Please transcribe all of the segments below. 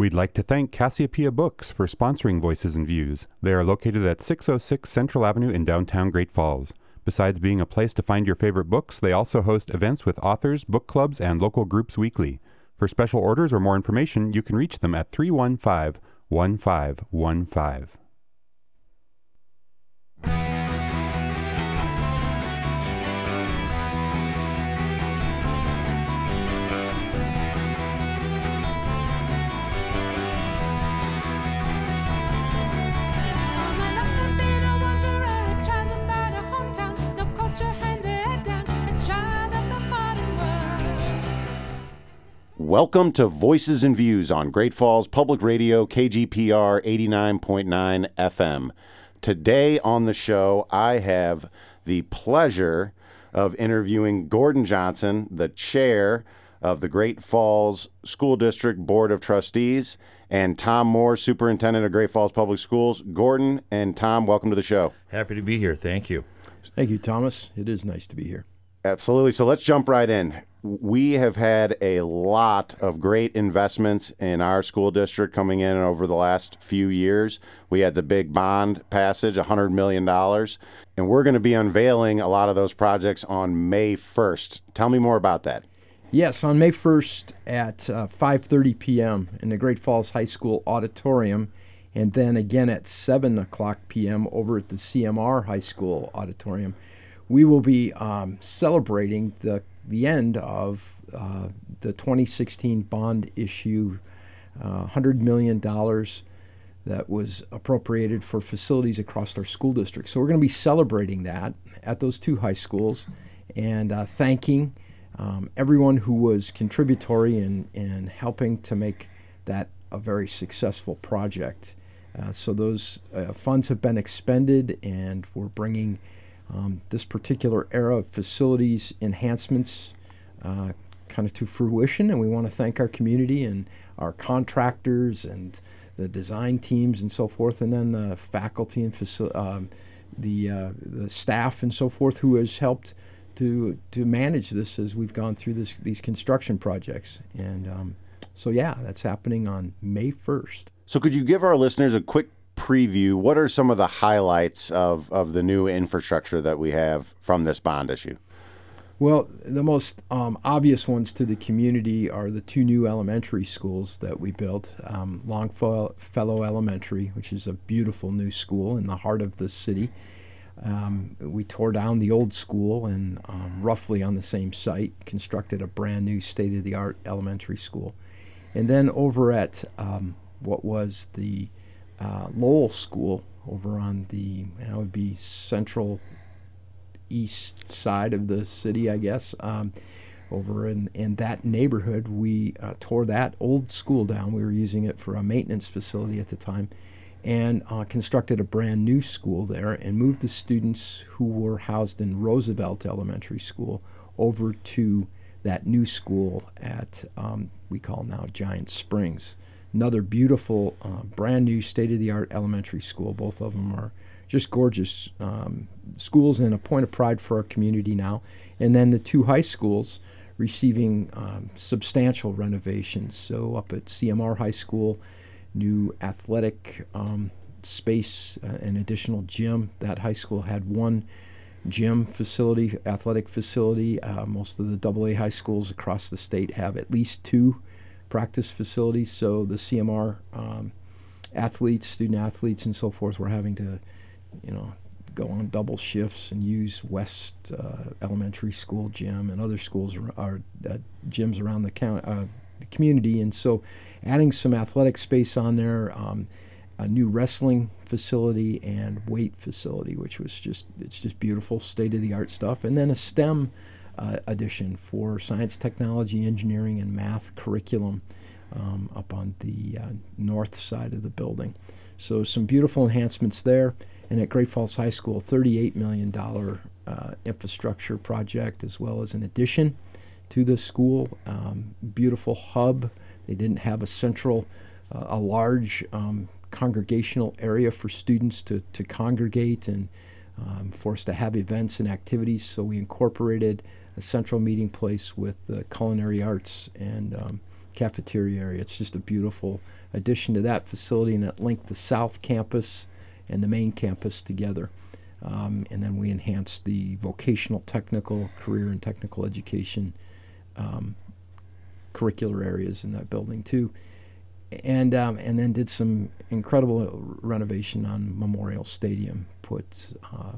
We'd like to thank Cassiopeia Books for sponsoring Voices and Views. They are located at 606 Central Avenue in downtown Great Falls. Besides being a place to find your favorite books, they also host events with authors, book clubs, and local groups weekly. For special orders or more information, you can reach them at 315 1515. Welcome to Voices and Views on Great Falls Public Radio, KGPR 89.9 FM. Today on the show, I have the pleasure of interviewing Gordon Johnson, the chair of the Great Falls School District Board of Trustees, and Tom Moore, superintendent of Great Falls Public Schools. Gordon and Tom, welcome to the show. Happy to be here. Thank you. Thank you, Thomas. It is nice to be here. Absolutely. So let's jump right in. We have had a lot of great investments in our school district coming in over the last few years. We had the big bond passage, $100 million, and we're going to be unveiling a lot of those projects on May 1st. Tell me more about that. Yes, on May 1st at uh, 5:30 p.m. in the Great Falls High School auditorium, and then again at 7 o'clock p.m. over at the CMR High School auditorium, we will be um, celebrating the the end of uh, the 2016 bond issue, uh, $100 million that was appropriated for facilities across our school district. So we're going to be celebrating that at those two high schools and uh, thanking um, everyone who was contributory in, in helping to make that a very successful project. Uh, so those uh, funds have been expended, and we're bringing um, this particular era of facilities enhancements uh, kind of to fruition. And we want to thank our community and our contractors and the design teams and so forth, and then the faculty and faci- um, the uh, the staff and so forth who has helped to to manage this as we've gone through this these construction projects. And um, so yeah, that's happening on May first. So could you give our listeners a quick preview, what are some of the highlights of, of the new infrastructure that we have from this bond issue? Well, the most um, obvious ones to the community are the two new elementary schools that we built um, Longfellow Elementary, which is a beautiful new school in the heart of the city. Um, we tore down the old school and um, roughly on the same site constructed a brand new state of the art elementary school. And then over at um, what was the uh, Lowell School over on the that would be central east side of the city, I guess. Um, over in, in that neighborhood, we uh, tore that old school down. We were using it for a maintenance facility at the time, and uh, constructed a brand new school there and moved the students who were housed in Roosevelt Elementary School over to that new school at um, we call now Giant Springs another beautiful, uh, brand new, state of the art elementary school. Both of them are just gorgeous um, schools and a point of pride for our community now. And then the two high schools receiving um, substantial renovations. So up at CMR High School, new athletic um, space, uh, an additional gym. That high school had one gym facility, athletic facility. Uh, most of the AA high schools across the state have at least two practice facilities. So the CMR um, athletes, student athletes, and so forth were having to, you know, go on double shifts and use West uh, Elementary School gym and other schools are uh, gyms around the, count, uh, the community. And so, adding some athletic space on there, um, a new wrestling facility and weight facility, which was just it's just beautiful, state of the art stuff, and then a STEM uh, edition for science, technology, engineering, and math curriculum um, up on the uh, north side of the building. So, some beautiful enhancements there. And at Great Falls High School, $38 million uh, infrastructure project, as well as an addition to the school. Um, beautiful hub. They didn't have a central, uh, a large um, congregational area for students to, to congregate and um, for us to have events and activities. So we incorporated a central meeting place with the culinary arts and um, cafeteria area. It's just a beautiful addition to that facility, and it linked the south campus and the main campus together. Um, and then we enhanced the vocational, technical, career, and technical education um, curricular areas in that building too. And um, and then did some incredible renovation on Memorial Stadium. Put uh,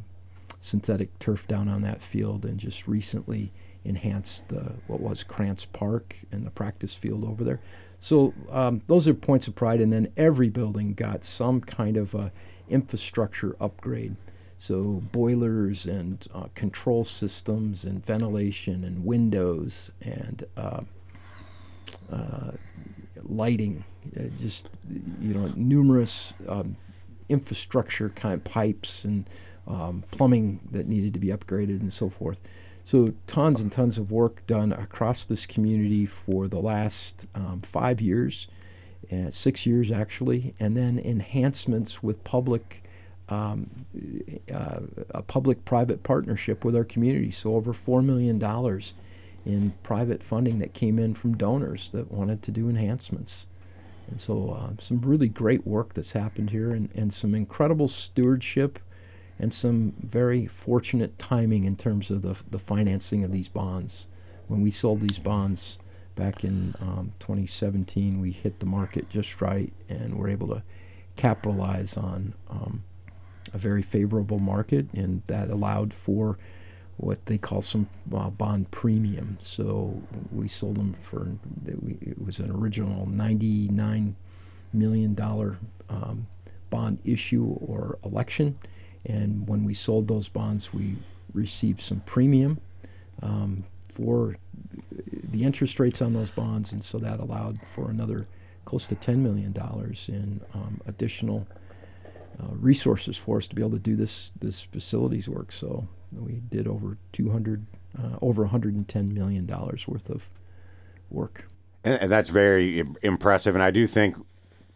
synthetic turf down on that field, and just recently enhanced the what was Krantz Park and the practice field over there. So um, those are points of pride. And then every building got some kind of a infrastructure upgrade. So boilers and uh, control systems and ventilation and windows and uh, uh, lighting, uh, just you know numerous um, infrastructure kind of pipes and um, plumbing that needed to be upgraded and so forth. So tons and tons of work done across this community for the last um, five years, uh, six years actually, and then enhancements with public, um, uh, a public-private partnership with our community. So over four million dollars in private funding that came in from donors that wanted to do enhancements. And so uh, some really great work that's happened here, and, and some incredible stewardship and some very fortunate timing in terms of the, the financing of these bonds. When we sold these bonds back in um, 2017, we hit the market just right and were able to capitalize on um, a very favorable market, and that allowed for what they call some uh, bond premium. So we sold them for it was an original 99 million dollar um, bond issue or election and when we sold those bonds, we received some premium um, for the interest rates on those bonds, and so that allowed for another close to $10 million in um, additional uh, resources for us to be able to do this this facilities work. So we did over 200, uh, over 110 million dollars worth of work. And, that's very impressive. And I do think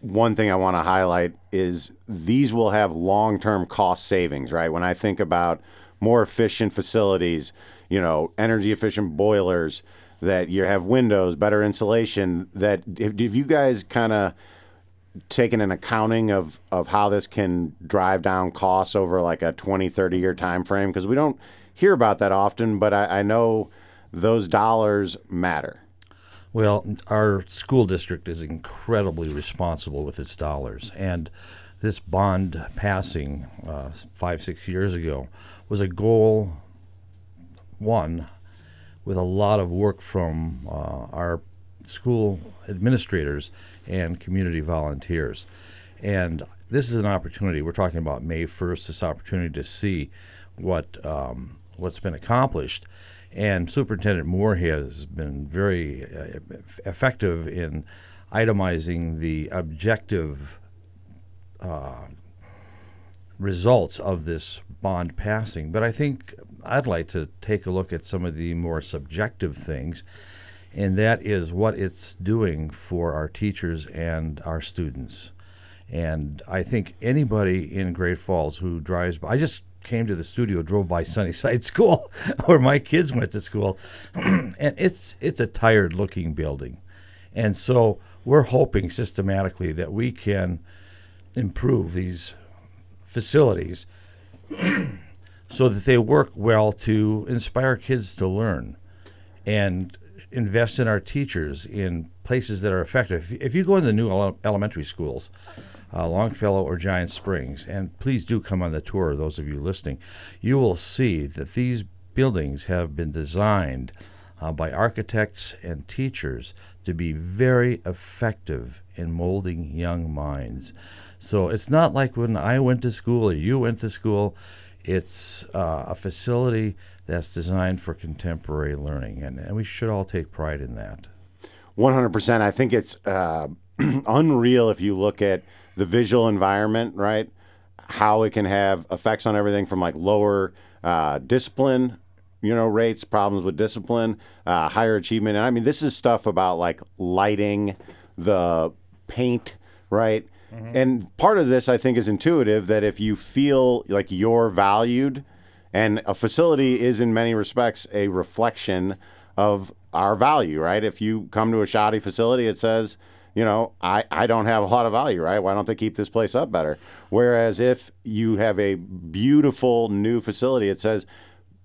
one thing I want to highlight is these will have long term cost savings, right? When I think about more efficient facilities, you know, energy efficient boilers, that you have windows, better insulation, that if, if you guys kind of taken an accounting of, of how this can drive down costs over like a 20, 30 year time frame? Because we don't hear about that often, but I, I know those dollars matter. Well, our school district is incredibly responsible with its dollars, and this bond passing uh, five, six years ago was a goal, one, with a lot of work from uh, our school administrators and community volunteers. And this is an opportunity. We're talking about May 1st, this opportunity to see what um, what's been accomplished and Superintendent Moore has been very uh, effective in itemizing the objective uh, results of this bond passing. But I think I'd like to take a look at some of the more subjective things, and that is what it's doing for our teachers and our students. And I think anybody in Great Falls who drives by, I just came to the studio, drove by Sunnyside School, where my kids went to school, and it's it's a tired looking building, and so we're hoping systematically that we can improve these facilities so that they work well to inspire kids to learn and invest in our teachers in places that are effective. If you go in the new elementary schools, uh, Longfellow or Giant Springs, and please do come on the tour, those of you listening, you will see that these buildings have been designed uh, by architects and teachers to be very effective in molding young minds. So it's not like when I went to school or you went to school. It's uh, a facility that's designed for contemporary learning, and, and we should all take pride in that. 100%. I think it's uh, unreal if you look at the visual environment, right? How it can have effects on everything from like lower uh, discipline, you know, rates, problems with discipline, uh, higher achievement. And I mean, this is stuff about like lighting, the paint, right? Mm-hmm. And part of this, I think, is intuitive that if you feel like you're valued, and a facility is in many respects a reflection of our value, right? If you come to a shoddy facility, it says, you know, I, I don't have a lot of value, right? Why don't they keep this place up better? Whereas if you have a beautiful new facility, it says,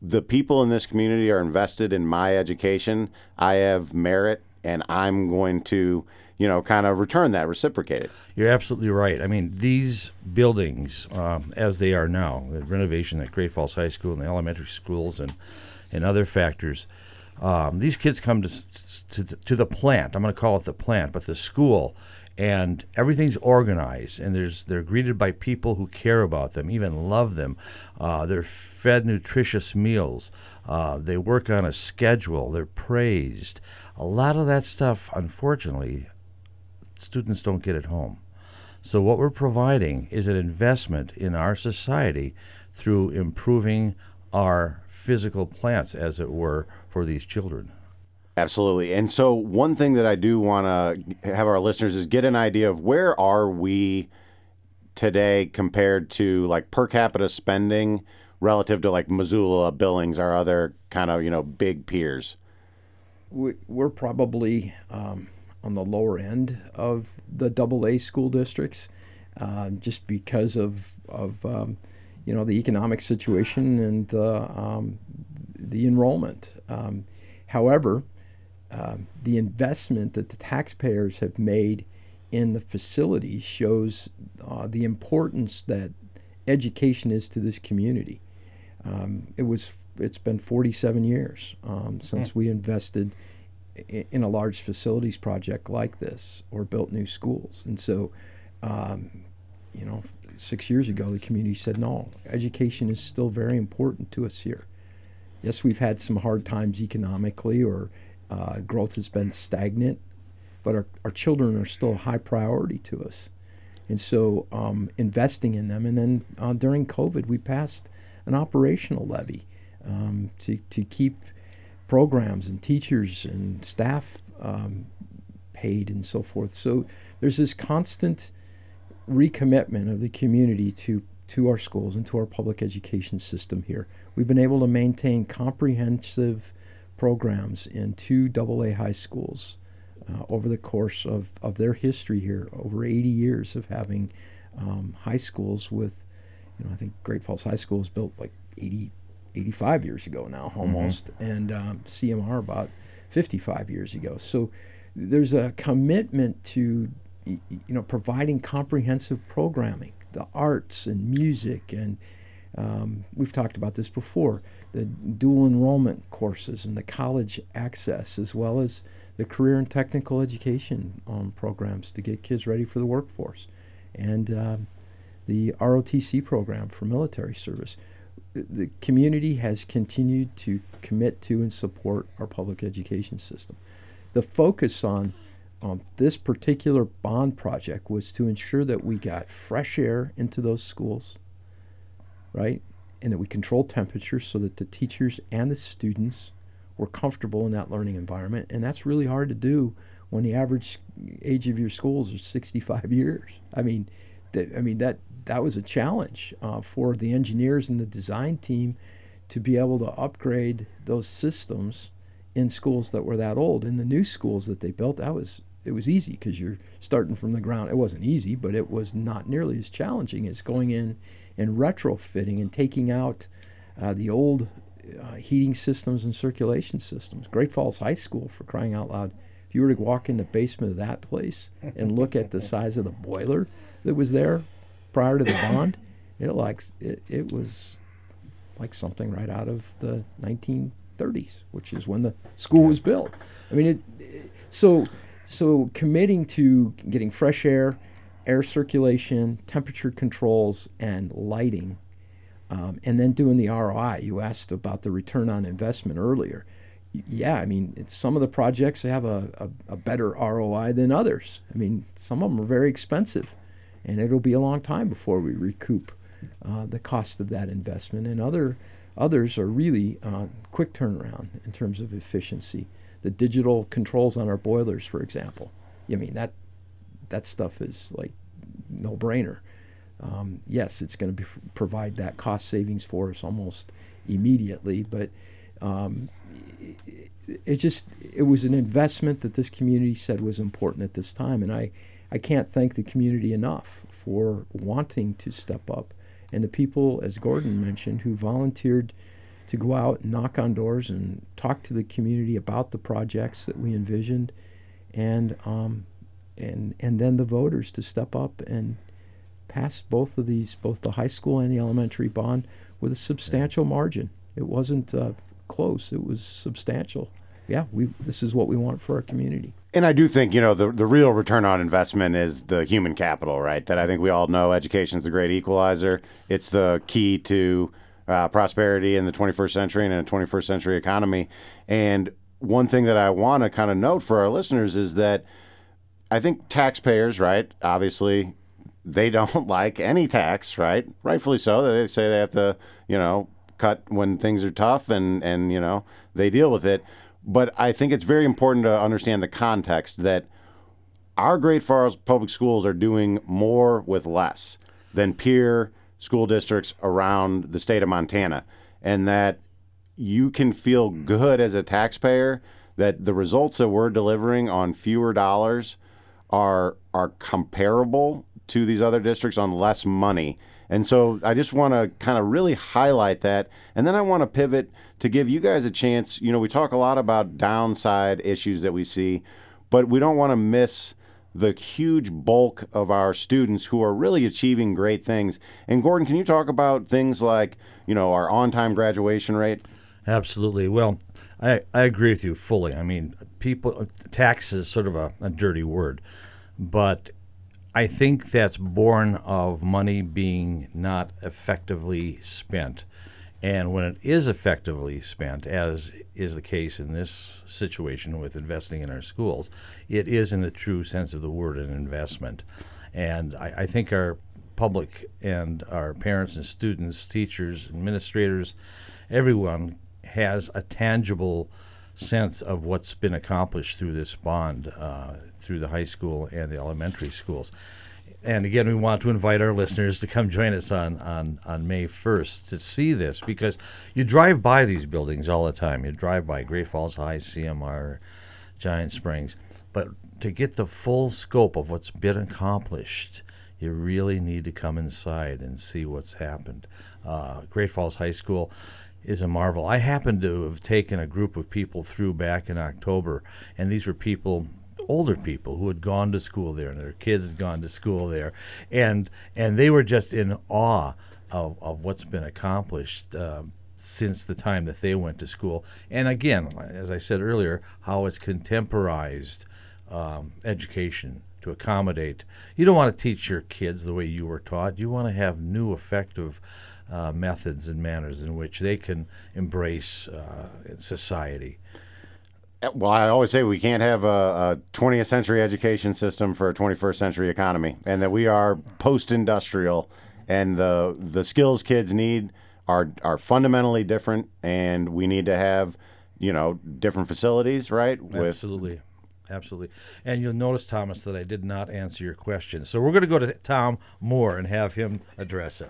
the people in this community are invested in my education. I have merit, and I'm going to, you know, kind of return that, reciprocate it. You're absolutely right. I mean, these buildings, um, as they are now, the renovation at Great Falls High School and the elementary schools and, and other factors, um, these kids come to, to, to the plant. I'm going to call it the plant, but the school and everything's organized and there's they're greeted by people who care about them even love them uh, they're fed nutritious meals uh, they work on a schedule they're praised a lot of that stuff unfortunately students don't get at home so what we're providing is an investment in our society through improving our physical plants as it were for these children Absolutely. And so one thing that I do want to have our listeners is get an idea of where are we today compared to like per capita spending relative to like Missoula, Billings, our other kind of, you know, big peers. We, we're probably um, on the lower end of the double A school districts uh, just because of, of um, you know, the economic situation and uh, um, the enrollment. Um, however, um, the investment that the taxpayers have made in the facilities shows uh, the importance that education is to this community. Um, it was it's been 47 years um, since. Hmm. we invested in, a large facilities project like this or built new schools, and so um, you know six years ago the community said no, education is still very important to us here. Yes, we've had some hard times economically or uh, growth has been stagnant, but our, our children are still a high priority to us. And so um, investing in them. And then uh, during COVID, we passed an operational levy um, to, to keep programs and teachers and staff um, paid and so forth. So there's this constant recommitment of the community to to our schools and to our public education system here. We've been able to maintain comprehensive programs in two AA high schools uh, over the course of, of their history here, over 80 years of having um, high schools with, you know, I think Great Falls High School was built like 80, 85 years ago now mm-hmm. almost, mm-hmm. and um, CMR about 55 years ago. So there's a commitment to, you know, providing comprehensive programming, the arts and music and um, we've talked about this before the dual enrollment courses and the college access, as well as the career and technical education um, programs to get kids ready for the workforce, and um, the ROTC program for military service. The community has continued to commit to and support our public education system. The focus on um, this particular bond project was to ensure that we got fresh air into those schools, right? and that we control temperatures so that the teachers and the students were comfortable in that learning environment. And that's really hard to do when the average age of your schools is 65 years. I mean, th- I mean that that was a challenge uh, for the engineers and the design team to be able to upgrade those systems in schools that were that old. In the new schools that they built, that was it was easy because you're starting from the ground. It wasn't easy, but it was not nearly as challenging as going in and retrofitting and taking out uh, the old uh, heating systems and circulation systems. Great Falls High School, for crying out loud, if you were to walk in the basement of that place and look at the size of the boiler that was there prior to the bond, it like it, it was like something right out of the 1930s, which is when the school was built. I mean, it, it so so committing to getting fresh air air circulation, temperature controls, and lighting. Um, and then doing the ROI. You asked about the return on investment earlier. Yeah, I mean, some of the projects have a, a, a, better ROI than others. I mean, some of them are very expensive, and it'll be a long time before we recoup uh, the cost of that investment. And other others are really uh, quick turnaround in terms of efficiency. The digital controls on our boilers, for example. I mean, that that stuff is like no brainer. Um, yes, it's going to provide that cost savings for us almost immediately, but um, it just it was an investment that this community said was important at this time, and I I can't thank the community enough for wanting to step up, and the people, as Gordon mentioned, who volunteered to go out and knock on doors and talk to the community about the projects that we envisioned, and um, and and then the voters to step up and pass both of these, both the high school and the elementary bond, with a substantial margin. It wasn't uh, close; it was substantial. Yeah, we this is what we want for our community. And I do think, you know, the, the real return on investment is the human capital, right? That I think we all know education is the great equalizer. It's the key to uh, prosperity in the 21st century and in a 21st century economy. And one thing that I want to kind of note for our listeners is that I think taxpayers, right, obviously, they don't like any tax, right? Rightfully so. They say they have to, you know, cut when things are tough and, and you know, they deal with it. But I think it's very important to understand the context that our Great Falls public schools are doing more with less than peer school districts around the state of Montana. And that you can feel hmm. good as a taxpayer that the results that we're delivering on fewer dollars are are comparable to these other districts on less money. And so I just want to kind of really highlight that. And then I want to pivot to give you guys a chance. You know, we talk a lot about downside issues that we see, but we don't want to miss the huge bulk of our students who are really achieving great things. And Gordon, can you talk about things like, you know, our on time graduation rate? Absolutely. Well, I, I agree with you fully. I mean, people, tax is sort of a, a dirty word, but I think that's born of money being not effectively spent. And when it is effectively spent, as is the case in this situation with investing in our schools, it is, in the true sense of the word, an investment. And I, I think our public and our parents and students, teachers, administrators, everyone has a tangible sense of what's been accomplished through this bond, uh, through the high school and the elementary schools. And again, we want to invite our listeners to come join us on, on, on May 1st to see this because you drive by these buildings all the time. You drive by Great Falls High, CMR, Giant Springs. But to get the full scope of what's been accomplished, you really need to come inside and see what's happened. Uh, Great Falls High School is a marvel. I happened to have taken a group of people through back in October, and these were people older people who had gone to school there and their kids had gone to school there. And and they were just in awe of, of what's been accomplished um, since the time that they went to school. And again as i said earlier how it's contemporized um, education to accommodate. You don't want to teach your kids the way you were taught. You want to have new effective uh, methods and manners in which they can embrace uh, society well, I always say we can't have a, a, 20th century education system for a 21st century economy, and that we are post-industrial, and the the skills kids need are are fundamentally different, and we need to have, you know, different facilities, right? Absolutely. Absolutely. And you'll notice, Thomas, that I did not answer your question. So we're going to go to Tom Moore and have him address it.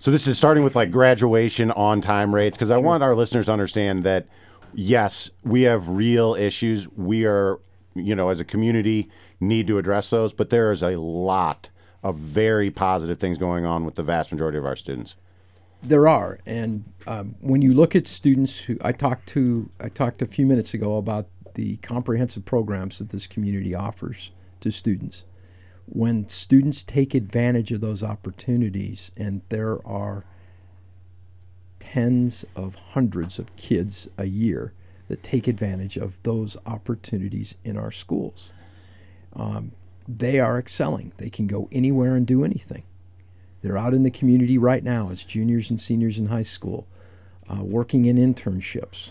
So this is starting with like graduation on time rates, because I want our listeners to understand that yes, we have real issues. We are, you know, as a community, need to address those. But there is a lot of very positive things going on with the vast majority of our students. There are, and um, when you look at students who I talked to, I talked a few minutes ago about the comprehensive programs that this community offers to students. When students take advantage of those opportunities, and there are tens of hundreds of kids a year that take advantage of those opportunities in our schools. Um, they are excelling. They can go anywhere and do anything. They're out in the community right now as juniors and seniors in high school, uh, working in internships,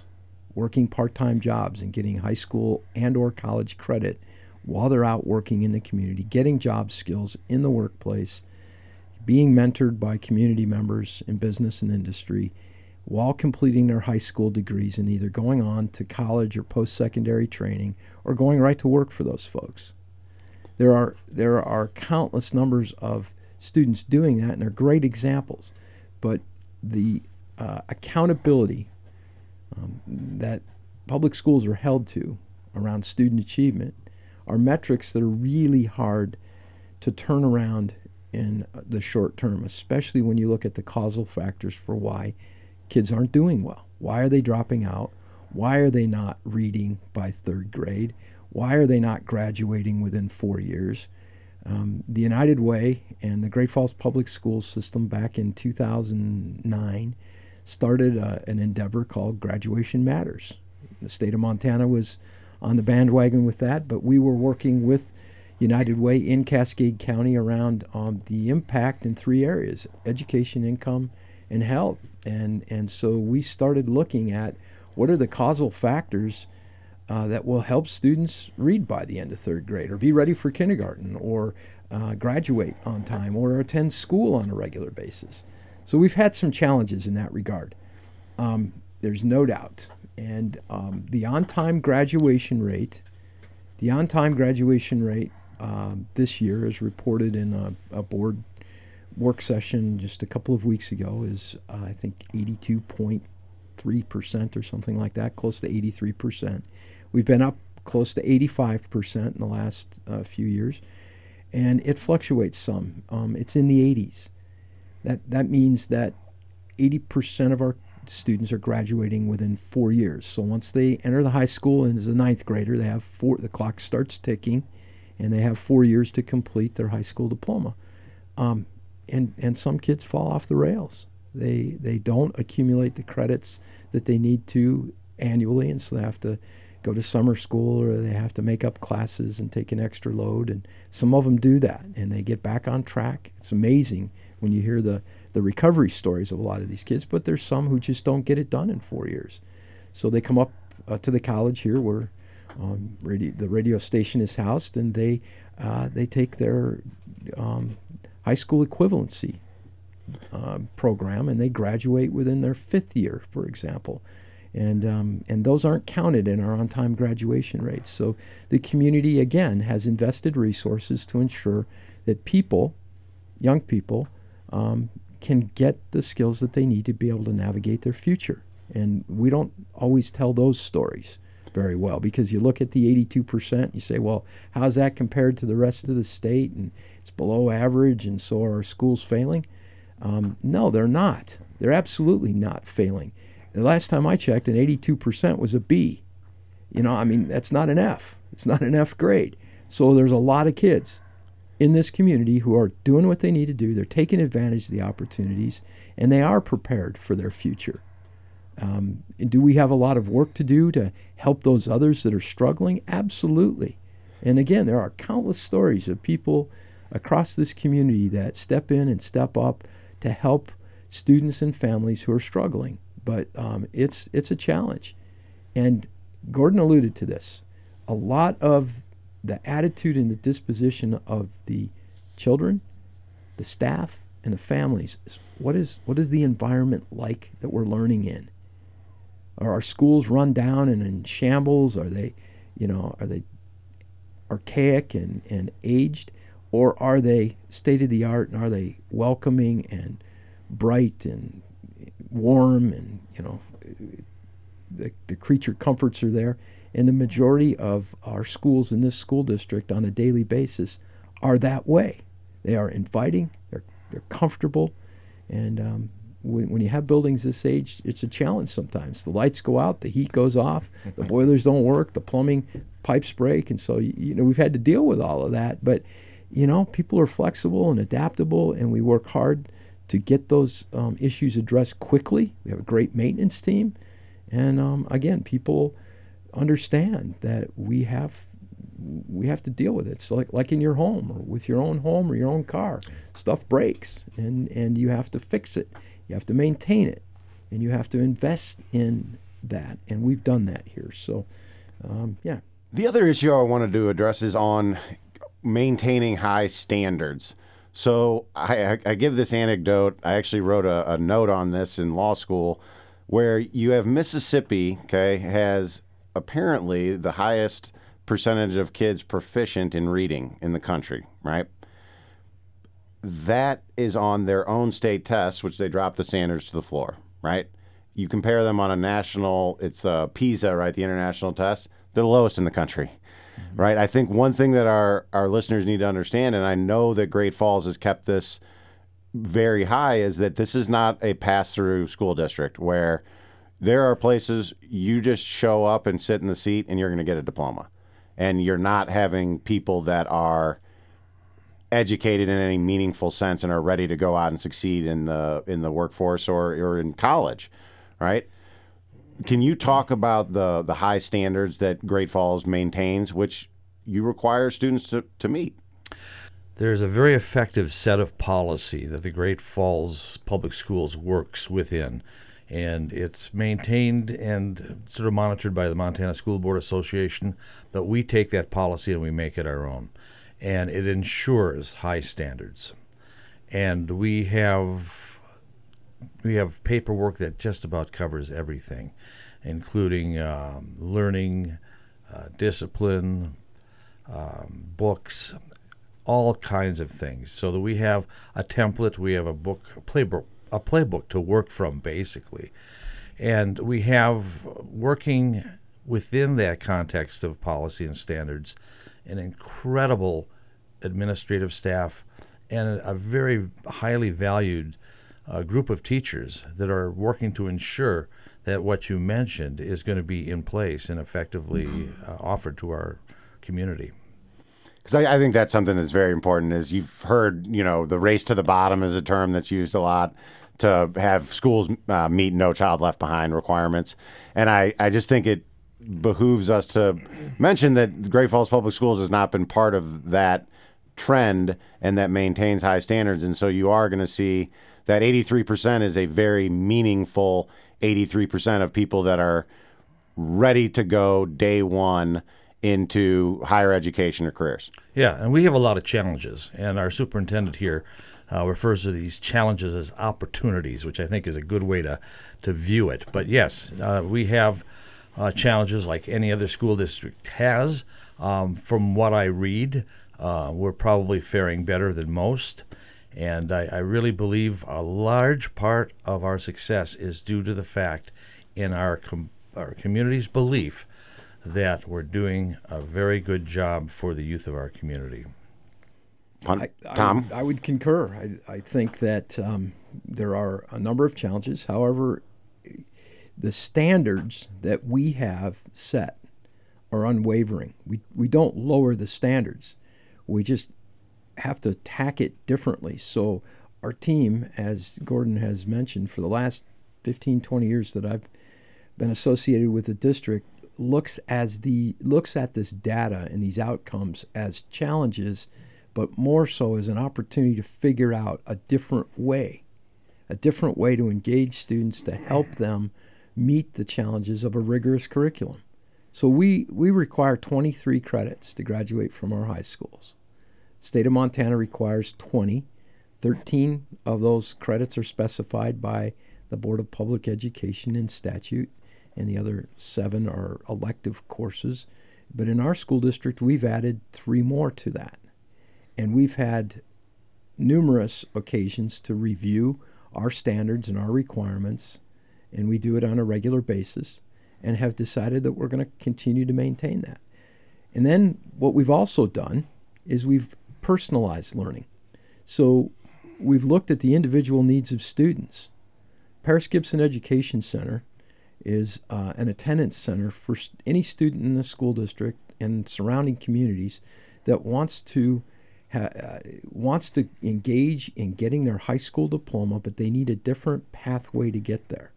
working part-time jobs, and getting high school and/or college credit while they're out working in the community, getting job skills in the workplace, being mentored by community members in business and industry, while completing their high school degrees and either going on to college or post secondary training or going right to work for those folks. There are, there are countless numbers of students doing that, and they're great examples. But the uh, accountability um, that public schools are held to around student achievement are metrics that are really hard to turn around in the short term, especially when you look at the causal factors for why kids aren't doing well. Why are they dropping out? Why are they not reading by third grade? Why are they not graduating within four years? Um, the United Way and the Great Falls Public School System back in 2009 started uh, an endeavor called Graduation Matters. The state of Montana was on the bandwagon with that, but we were working with United Way in Cascade County around um, the impact in three areas education, income, and health. And, and so we started looking at what are the causal factors uh, that will help students read by the end of third grade or be ready for kindergarten or uh, graduate on time or attend school on a regular basis. So we've had some challenges in that regard. Um, there's no doubt. And um, the on time graduation rate, the on time graduation rate um, this year, as reported in a, a, board work session just a couple of weeks ago, is uh, I think 82.3% or something like that, close to 83%. We've been up close to 85% in the last uh, few years, and it fluctuates some. Um, it's in the 80s. That, that means that 80% of our students are graduating within four years. So once they enter the high school and as a ninth grader, they have four. The clock starts ticking, and they have four years to complete their high school diploma. Um, and and some kids fall off the rails. They they don't accumulate the credits that they need to annually, and so they have to go to summer school or they have to make up classes and take an extra load. And some of them do that, and they get back on track. It's amazing when you hear the the recovery stories of a lot of these kids. But there's some who just don't get it done in four years, so they come up uh, to the college here where um, radio, the radio station is housed, and they uh, they take their um, high school equivalency uh, program, and they graduate within their fifth year, for example. And, um, and those aren't counted in our on time graduation rates. So the community, again, has invested resources to ensure that people, young people, um, can get the skills that they need to be able to navigate their future. And we don't always tell those stories very well because you look at the 82%, you say, well, how's that compared to the rest of the state? And it's below average, and so are schools failing? Um, no, they're not. They're absolutely not failing. The last time I checked, an 82% was a B. You know, I mean, that's not an F. It's not an F grade. So there's a lot of kids in this community who are doing what they need to do. They're taking advantage of the opportunities, and they are prepared for their future. Um, do we have a lot of work to do to help those others that are struggling? Absolutely. And again, there are countless stories of people across this community that step in and step up to help students and families who are struggling. But um, it's it's a challenge, and Gordon alluded to this. A lot of the attitude and the disposition of the children, the staff, and the families is what is what is the environment like that we're learning in? Are our schools run down and in shambles? Are they, you know, are they archaic and, and aged? Or are they state of the art and are they welcoming and bright and warm and, you know, the, the creature comforts are there? And the majority of our schools in this school district on a daily basis are that way. They are inviting, they're, they're comfortable, and um, when, when you have buildings this age, it's a challenge sometimes. The lights go out, the heat goes off, the boilers don't work, the plumbing pipes break, and so you know we've had to deal with all of that. But you know, people are flexible and adaptable, and we work hard to get those um, issues addressed quickly. We have a great maintenance team, and um, again, people understand that we have we have to deal with it. It's like like in your home or with your own home or your own car, stuff breaks, and and you have to fix it you have to maintain it, and you have to invest in that. And we've done that here. So, um, yeah. The other issue I wanted to address is on maintaining high standards. So I, I give this anecdote. I actually wrote a, a note on this in law school, where you have Mississippi. Okay, has apparently the highest percentage of kids proficient in reading in the country. Right that is on their own state tests, which they drop the standards to the floor, right? you compare them on a national, it's uh, PISA, right? The international test. They're the lowest in the country, right? I think one thing that our our listeners need to understand, and I know that Great Falls has kept this very high, is that this is not a pass through school district where there are places you just show up and sit in the seat and you're going to get a diploma, and you're not having people that are educated in any meaningful sense and are ready to go out and succeed in the in the workforce or, or in college, right? Can you talk about the the high standards that Great Falls maintains, which you require students to, to meet? There's a very effective set of policy that the Great Falls Public Schools works within, and it's maintained and sort of monitored by the Montana School Board Association. But we take that policy and we make it our own, and it ensures high standards. And we have we have paperwork that just about covers everything, including um, learning, uh, discipline, um, books, all kinds of things. So that we have a template, we have a book, a playbook, a playbook to work from, basically, and we have working within that context of policy and standards, an incredible administrative staff and a very highly valued a group of teachers that are working to ensure that what you mentioned is going to be in place and effectively uh, offered to our community. Because I, I, think that's something that's very important. Is you've heard, you know, the race to the bottom is a term that's used a lot to have schools uh, meet no child left behind requirements, and I, I just think it behooves us to mention that Great Falls Public Schools has not been part of that trend and that maintains high standards, and so you are going to see that 83% is a very meaningful 83% of people that are ready to go day one into higher education or careers. Yeah, and we have a lot of challenges, and our superintendent here uh, refers to these challenges as opportunities, which I think is a good way to, to view it. But yes, uh, we have uh, challenges like any other school district has. Um, from what I read, uh, we're probably faring better than most. And I, I, really believe a large part of our success is due to the fact in our, com- our community's belief that we're doing a very good job for the youth of our community. I, Tom? I, I, would concur. I, I think that um, there are a number of challenges. However, the standards that we have set are unwavering. We, we don't lower the standards. We just have to tack it differently. So our team, as Gordon has mentioned, for the last 15, 20 years that I've been associated with the district, looks as the looks at this data and these outcomes as challenges, but more so as an opportunity to figure out a different way, a different way to engage students to help them meet the challenges of a rigorous curriculum. So we, we require 23 credits to graduate from our high schools. State of Montana requires 20. 13 of those credits are specified by the Board of Public Education in statute, and the other seven are elective courses. But in our school district, we've added three more to that. And we've had numerous occasions to review our standards and our requirements, and we do it on a regular basis, and have decided that we're going to continue to maintain that. And then what we've also done is we've personalized learning. So we've looked at the individual needs of students. Paris Gibson Education Center is uh, an attendance center for st- any student in the school district and surrounding communities that wants to ha- uh, wants to engage in getting their high school diploma, but they need a different pathway to get there.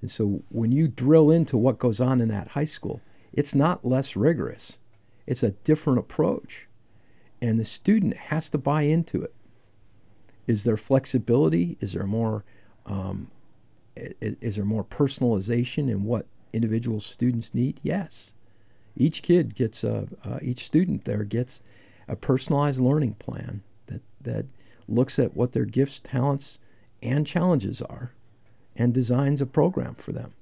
And so when you drill into what goes on in that high school, it's not less rigorous. It's a different approach and the student has to buy into it. Is there flexibility? Is there more? Um, is, there more personalization in what individual students need? Yes. Each kid gets a, uh, each student there gets a personalized learning plan that that looks at what their gifts, talents, and challenges are, and designs a program for them.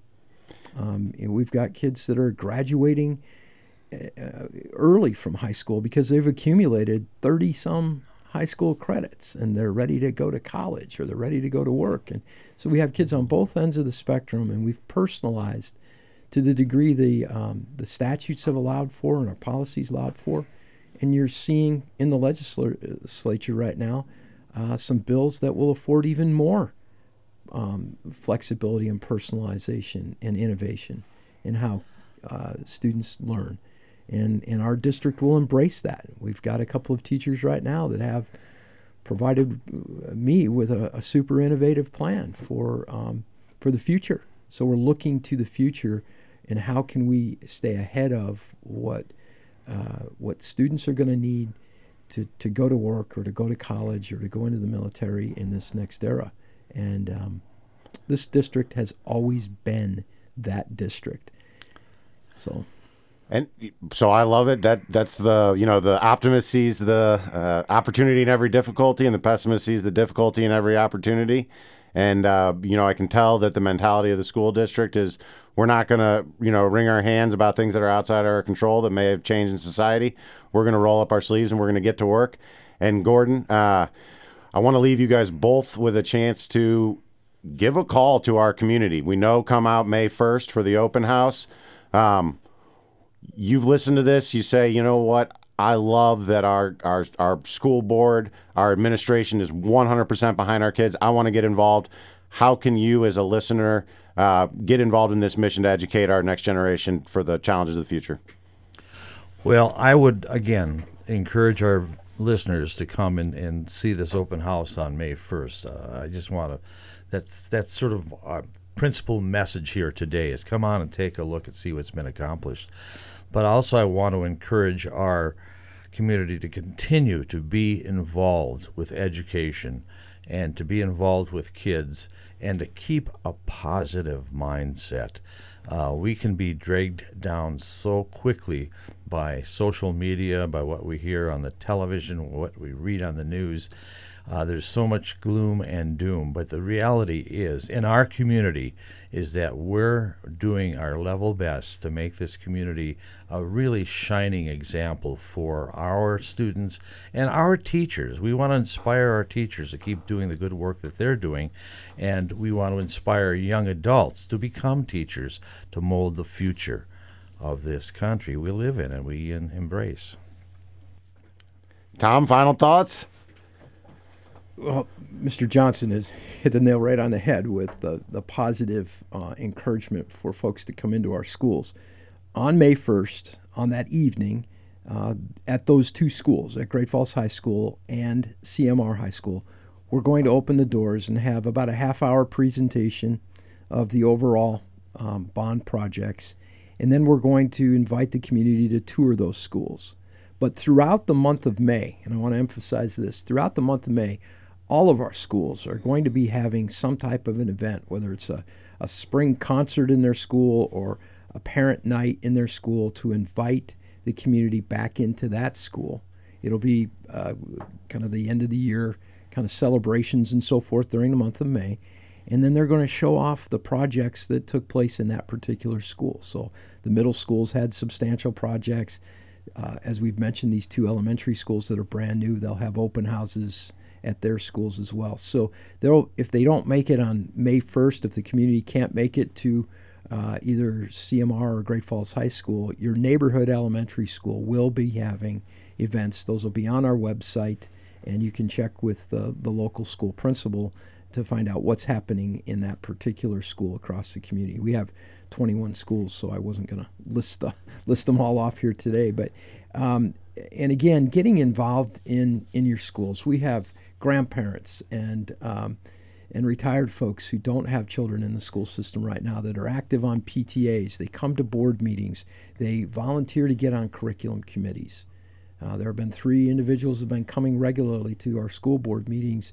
Um, we've got kids that are graduating uh, early from high school because they've accumulated 30 some high school credits and they're ready to go to college or they're ready to go to work. And so we have kids on both ends of the spectrum, and we've personalized to the degree the um, the statutes have allowed for and our policies allowed for. And you're seeing in the legislature right now uh, some bills that will afford even more um, flexibility and personalization and innovation in how uh, students learn. And, and our district will embrace that. We've got a couple of teachers right now that have provided uh, me with a, a super innovative plan for, um, for the future. So we're looking to the future and how can we stay ahead of what, uh, what students are going to need to, to go to work or to go to college or to go into the military in this next era. And um, this district has always been that district. So. And so I love it. That that's the you know the optimist sees the uh, opportunity in every difficulty, and the pessimist sees the difficulty in every opportunity. And uh, you know I can tell that the mentality of the school district is we're not going to you know wring our hands about things that are outside our control that may have changed in society. We're going to roll up our sleeves and we're going to get to work. And Gordon, uh, I want to leave you guys both with a chance to give a call to our community. We know come out May 1st for the open house. Um, you've listened to this, you say, you know what? I love that our, our, our school board, our administration is 100% behind our kids. I want to get involved. How can you, as a listener, uh, get involved in this mission to educate our next generation for the challenges of the future? Well, I would, again, encourage our listeners to come and, and see this open house on May 1st. Uh, I just want to, that's, that's sort of our principal message here today is come on and take a look and see what's been accomplished. But also, I want to encourage our community to continue to be involved with education and to be involved with kids and to keep a positive mindset. Uh, we can be dragged down so quickly by social media, by what we hear on the television, what we read on the news. Uh, there's so much gloom and doom, but the reality is, in our community, is that we're doing our level best to make this community a really shining example for our students and our teachers. We want to inspire our teachers to keep doing the good work that they're doing, and we want to inspire young adults to become teachers to mold the future of this country we live in and we embrace. Tom, final thoughts? Well, Mr. Johnson has hit the nail right on the head with the, the positive uh, encouragement for folks to come into our schools. On May 1st, on that evening, uh, at those two schools, at Great Falls High School and CMR High School, we're going to open the doors and have about a half hour presentation of the overall um, bond projects. And then we're going to invite the community to tour those schools. But throughout the month of May, and I want to emphasize this, throughout the month of May, all of our schools are going to be having some type of an event, whether it's a, a spring concert in their school or a parent night in their school to invite the community back into that school. It'll be uh, kind of the end of the year kind of celebrations and so forth during the month of May. And then they're going to show off the projects that took place in that particular school. So the middle schools had substantial projects. Uh, as we've mentioned, these two elementary schools that are brand new, they'll have open houses at their schools as well. So they'll, if they don't make it on May 1st, if the community can't make it to uh, either CMR or Great Falls High School, your neighborhood elementary school will be having events. Those will be on our website, and you can check with the, the local school principal to find out what's happening in that particular school across the community. We have 21 schools, so I wasn't going to list the, list them all off here today. But um, and again, getting involved in in your schools. We have grandparents and um, and retired folks who don't have children in the school system right now that are active on PTAs. They come to board meetings. They volunteer to get on curriculum committees. Uh, there have been three individuals have been coming regularly to our school board meetings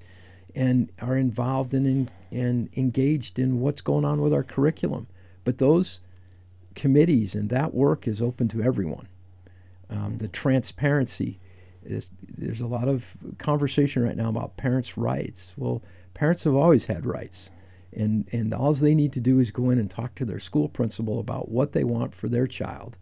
and are involved and, and engaged in what's going on with our curriculum. But those committees and that work is open to everyone. Um, the transparency is there's a lot of conversation right now about parents' rights. Well, parents have always had rights, and and all they need to do is go in and talk to their school principal about what they want for their child,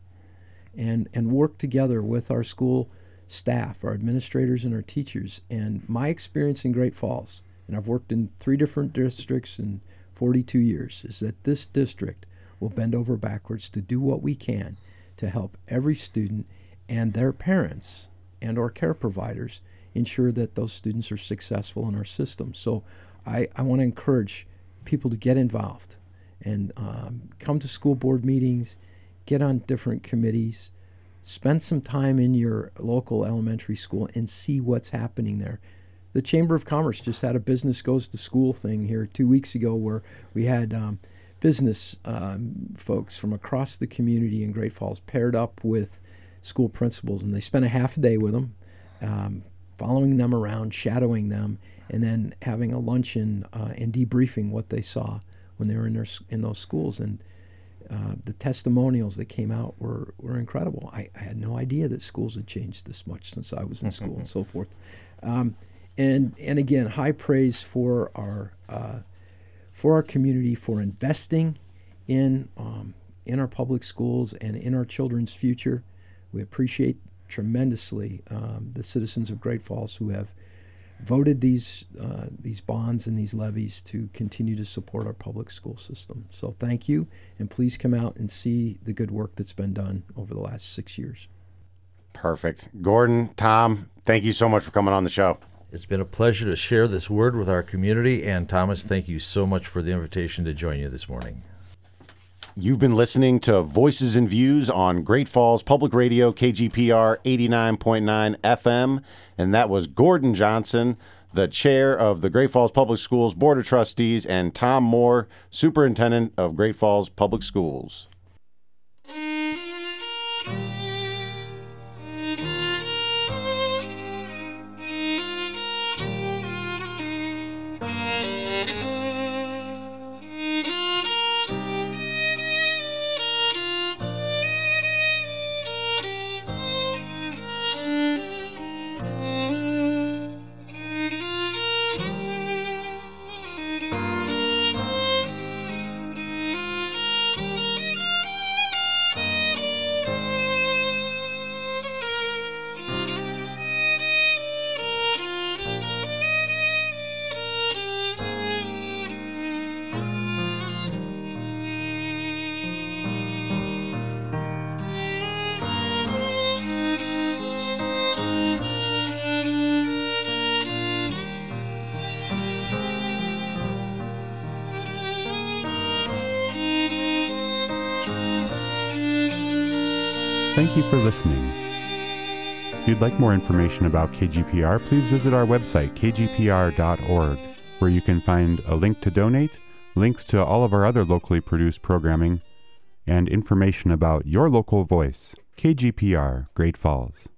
and and work together with our school staff, our administrators, and our teachers. And my experience in Great Falls, and I've worked in three different districts in 42 years, is that this district will bend over backwards to do what we can to help every student and their parents and our care providers ensure that those students are successful in our system. So I, I want to encourage people to get involved and um, come to school board meetings, get on different committees, spend some time in your local elementary school and see what's happening there. The Chamber of Commerce just had a business goes to school thing here two weeks ago where we had um, business um, folks from across the community in Great Falls paired up with school principals and they spent a half a day with them, um, following them around, shadowing them, and then having a luncheon uh, and debriefing what they saw when they were in their in those schools and uh, the testimonials that came out were, were incredible. I, I, had no idea that schools had changed this much since I was in school and so forth. Um, and and again, high praise for our uh, for our community for investing in um, in our public schools and in our children's future. We appreciate tremendously um, the citizens of Great Falls who have voted these uh, these bonds and these levies to continue to support our public school system. So thank you, and please come out and see the good work that's been done over the last six years. Perfect, Gordon, Tom. Thank you so much for coming on the show. It's been a pleasure to share this word with our community, and Thomas, thank you so much for the invitation to join you this morning. You've been listening to Voices and Views on Great Falls Public Radio, KGPR 89.9 FM. And that was Gordon Johnson, the chair of the Great Falls Public Schools Board of Trustees, and Tom Moore, superintendent of Great Falls Public Schools. For listening. If you'd like more information about KGPR, please visit our website, kgpr.org, where you can find a link to donate, links to all of our other locally produced programming, and information about your local voice, KGPR, Great Falls.